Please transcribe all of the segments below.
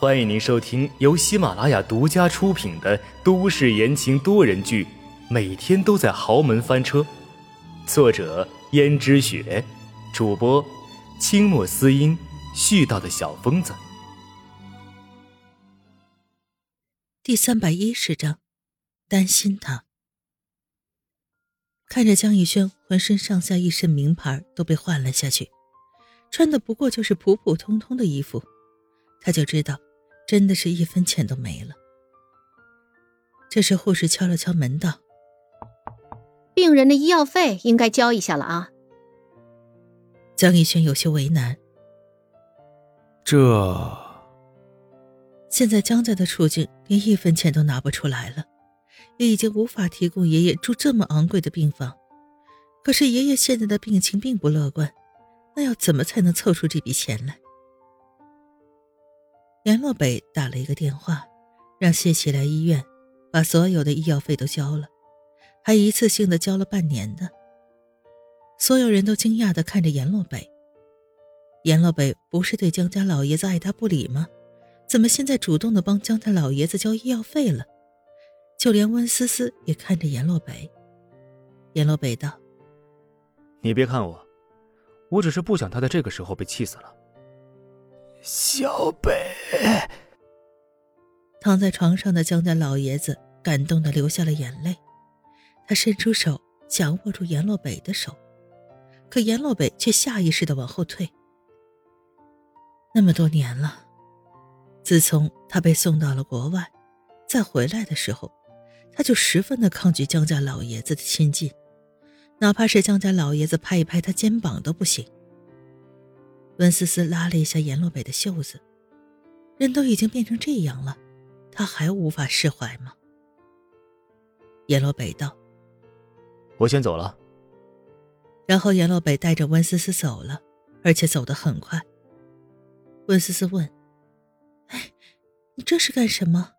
欢迎您收听由喜马拉雅独家出品的都市言情多人剧《每天都在豪门翻车》，作者：胭脂雪，主播：清墨思音，絮叨的小疯子。第三百一十章，担心他。看着江逸轩浑身上下一身名牌都被换了下去，穿的不过就是普普通通的衣服，他就知道，真的是一分钱都没了。这时护士敲了敲门道：“病人的医药费应该交一下了啊。”江逸轩有些为难。这，现在江家的处境连一分钱都拿不出来了。也已经无法提供爷爷住这么昂贵的病房，可是爷爷现在的病情并不乐观，那要怎么才能凑出这笔钱来？阎洛北打了一个电话，让谢奇来医院，把所有的医药费都交了，还一次性的交了半年的。所有人都惊讶的看着阎洛北，阎洛北不是对江家老爷子爱答不理吗？怎么现在主动的帮江家老爷子交医药费了？就连温思思也看着阎洛北。阎洛北道：“你别看我，我只是不想他在这个时候被气死了。”小北，躺在床上的江家老爷子感动的流下了眼泪，他伸出手想握住阎洛北的手，可阎洛北却下意识的往后退。那么多年了，自从他被送到了国外，再回来的时候。他就十分的抗拒江家老爷子的亲近，哪怕是江家老爷子拍一拍他肩膀都不行。温思思拉了一下阎洛北的袖子，人都已经变成这样了，他还无法释怀吗？阎洛北道：“我先走了。”然后阎洛北带着温思思走了，而且走得很快。温思思问：“哎，你这是干什么？”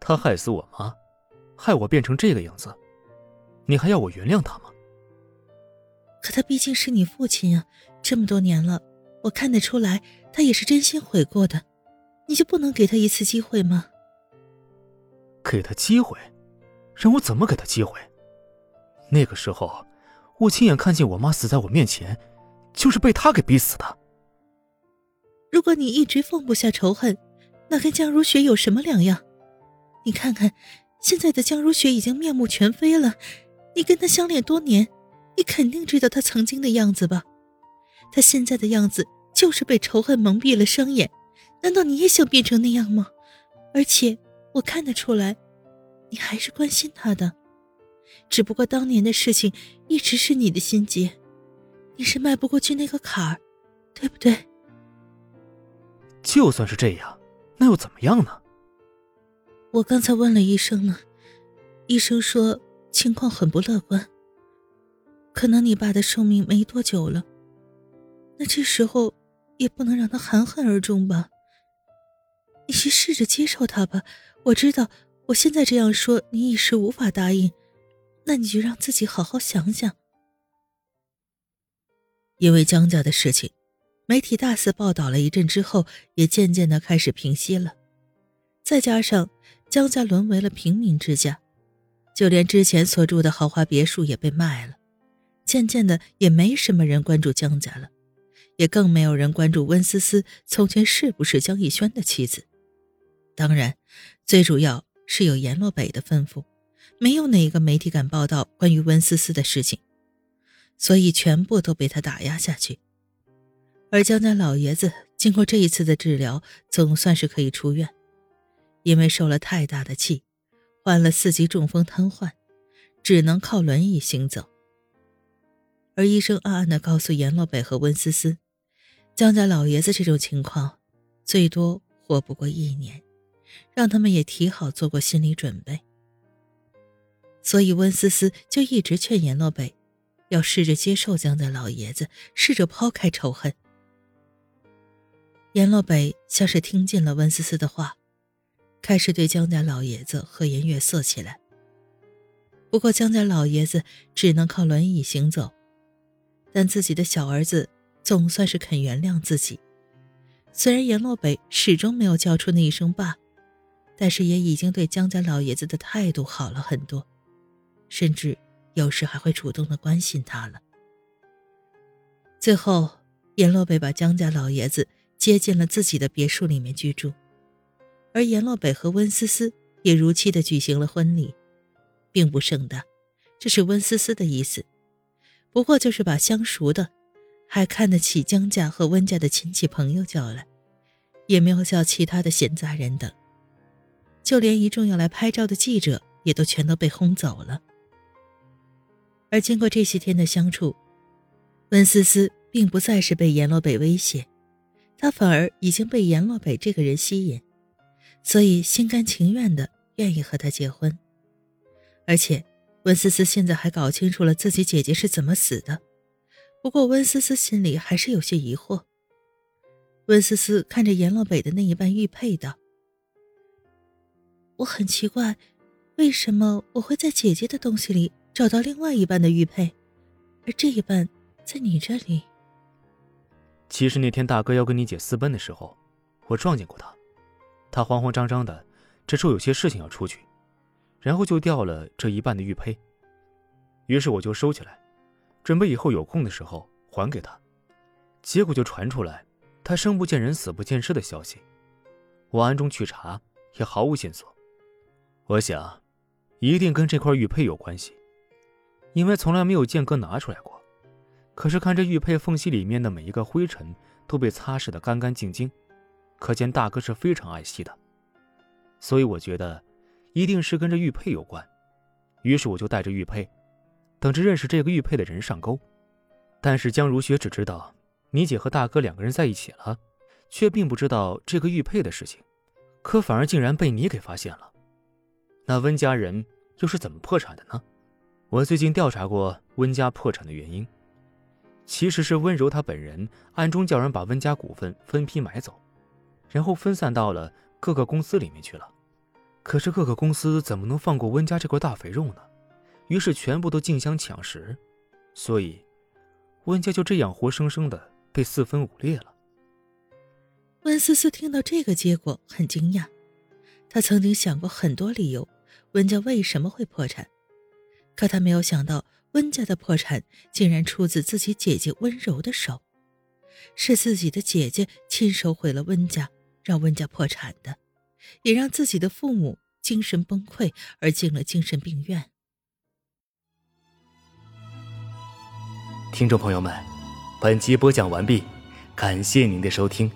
他害死我妈，害我变成这个样子，你还要我原谅他吗？可他毕竟是你父亲啊，这么多年了，我看得出来，他也是真心悔过的，你就不能给他一次机会吗？给他机会，让我怎么给他机会？那个时候，我亲眼看见我妈死在我面前，就是被他给逼死的。如果你一直放不下仇恨，那跟江如雪有什么两样？你看看，现在的江如雪已经面目全非了。你跟她相恋多年，你肯定知道她曾经的样子吧？她现在的样子就是被仇恨蒙蔽了双眼。难道你也想变成那样吗？而且我看得出来，你还是关心他的。只不过当年的事情一直是你的心结，你是迈不过去那个坎儿，对不对？就算是这样，那又怎么样呢？我刚才问了医生了，医生说情况很不乐观，可能你爸的寿命没多久了。那这时候也不能让他含恨而终吧？去试着接受他吧。我知道我现在这样说你一时无法答应，那你就让自己好好想想。因为江家的事情，媒体大肆报道了一阵之后，也渐渐的开始平息了，再加上。江家沦为了平民之家，就连之前所住的豪华别墅也被卖了。渐渐的，也没什么人关注江家了，也更没有人关注温思思从前是不是江逸轩的妻子。当然，最主要是有阎洛北的吩咐，没有哪个媒体敢报道关于温思思的事情，所以全部都被他打压下去。而江家老爷子经过这一次的治疗，总算是可以出院。因为受了太大的气，患了四级中风瘫痪，只能靠轮椅行走。而医生暗暗地告诉阎洛北和温思思，江家老爷子这种情况，最多活不过一年，让他们也提好做过心理准备。所以温思思就一直劝阎洛北，要试着接受江家老爷子，试着抛开仇恨。阎洛北像是听见了温思思的话。开始对江家老爷子和颜悦色起来。不过江家老爷子只能靠轮椅行走，但自己的小儿子总算是肯原谅自己。虽然阎洛北始终没有叫出那一声“爸”，但是也已经对江家老爷子的态度好了很多，甚至有时还会主动的关心他了。最后，阎洛北把江家老爷子接进了自己的别墅里面居住，而阎洛北和温思思也如期的举行了婚礼，并不盛大，这是温思思的意思，不过就是把相熟的。还看得起江家和温家的亲戚朋友叫来，也没有叫其他的闲杂人等，就连一众要来拍照的记者也都全都被轰走了。而经过这些天的相处，温思思并不再是被阎洛北威胁，她反而已经被阎洛北这个人吸引，所以心甘情愿的愿意和他结婚。而且，温思思现在还搞清楚了自己姐姐是怎么死的。不过温思思心里还是有些疑惑。温思思看着阎洛北的那一半玉佩道：“我很奇怪，为什么我会在姐姐的东西里找到另外一半的玉佩，而这一半在你这里？”其实那天大哥要跟你姐私奔的时候，我撞见过他，他慌慌张张的，这说有些事情要出去，然后就掉了这一半的玉佩，于是我就收起来。准备以后有空的时候还给他，结果就传出来他生不见人死不见尸的消息。我暗中去查，也毫无线索。我想，一定跟这块玉佩有关系，因为从来没有见哥拿出来过。可是看这玉佩缝隙里面的每一个灰尘都被擦拭的干干净净，可见大哥是非常爱惜的。所以我觉得，一定是跟这玉佩有关。于是我就带着玉佩。等着认识这个玉佩的人上钩，但是江如雪只知道你姐和大哥两个人在一起了，却并不知道这个玉佩的事情，可反而竟然被你给发现了。那温家人又是怎么破产的呢？我最近调查过温家破产的原因，其实是温柔她本人暗中叫人把温家股份分批买走，然后分散到了各个公司里面去了。可是各个公司怎么能放过温家这块大肥肉呢？于是全部都竞相抢食，所以温家就这样活生生的被四分五裂了。温思思听到这个结果很惊讶，她曾经想过很多理由，温家为什么会破产，可他没有想到温家的破产竟然出自自己姐姐温柔的手，是自己的姐姐亲手毁了温家，让温家破产的，也让自己的父母精神崩溃而进了精神病院。听众朋友们，本集播讲完毕，感谢您的收听。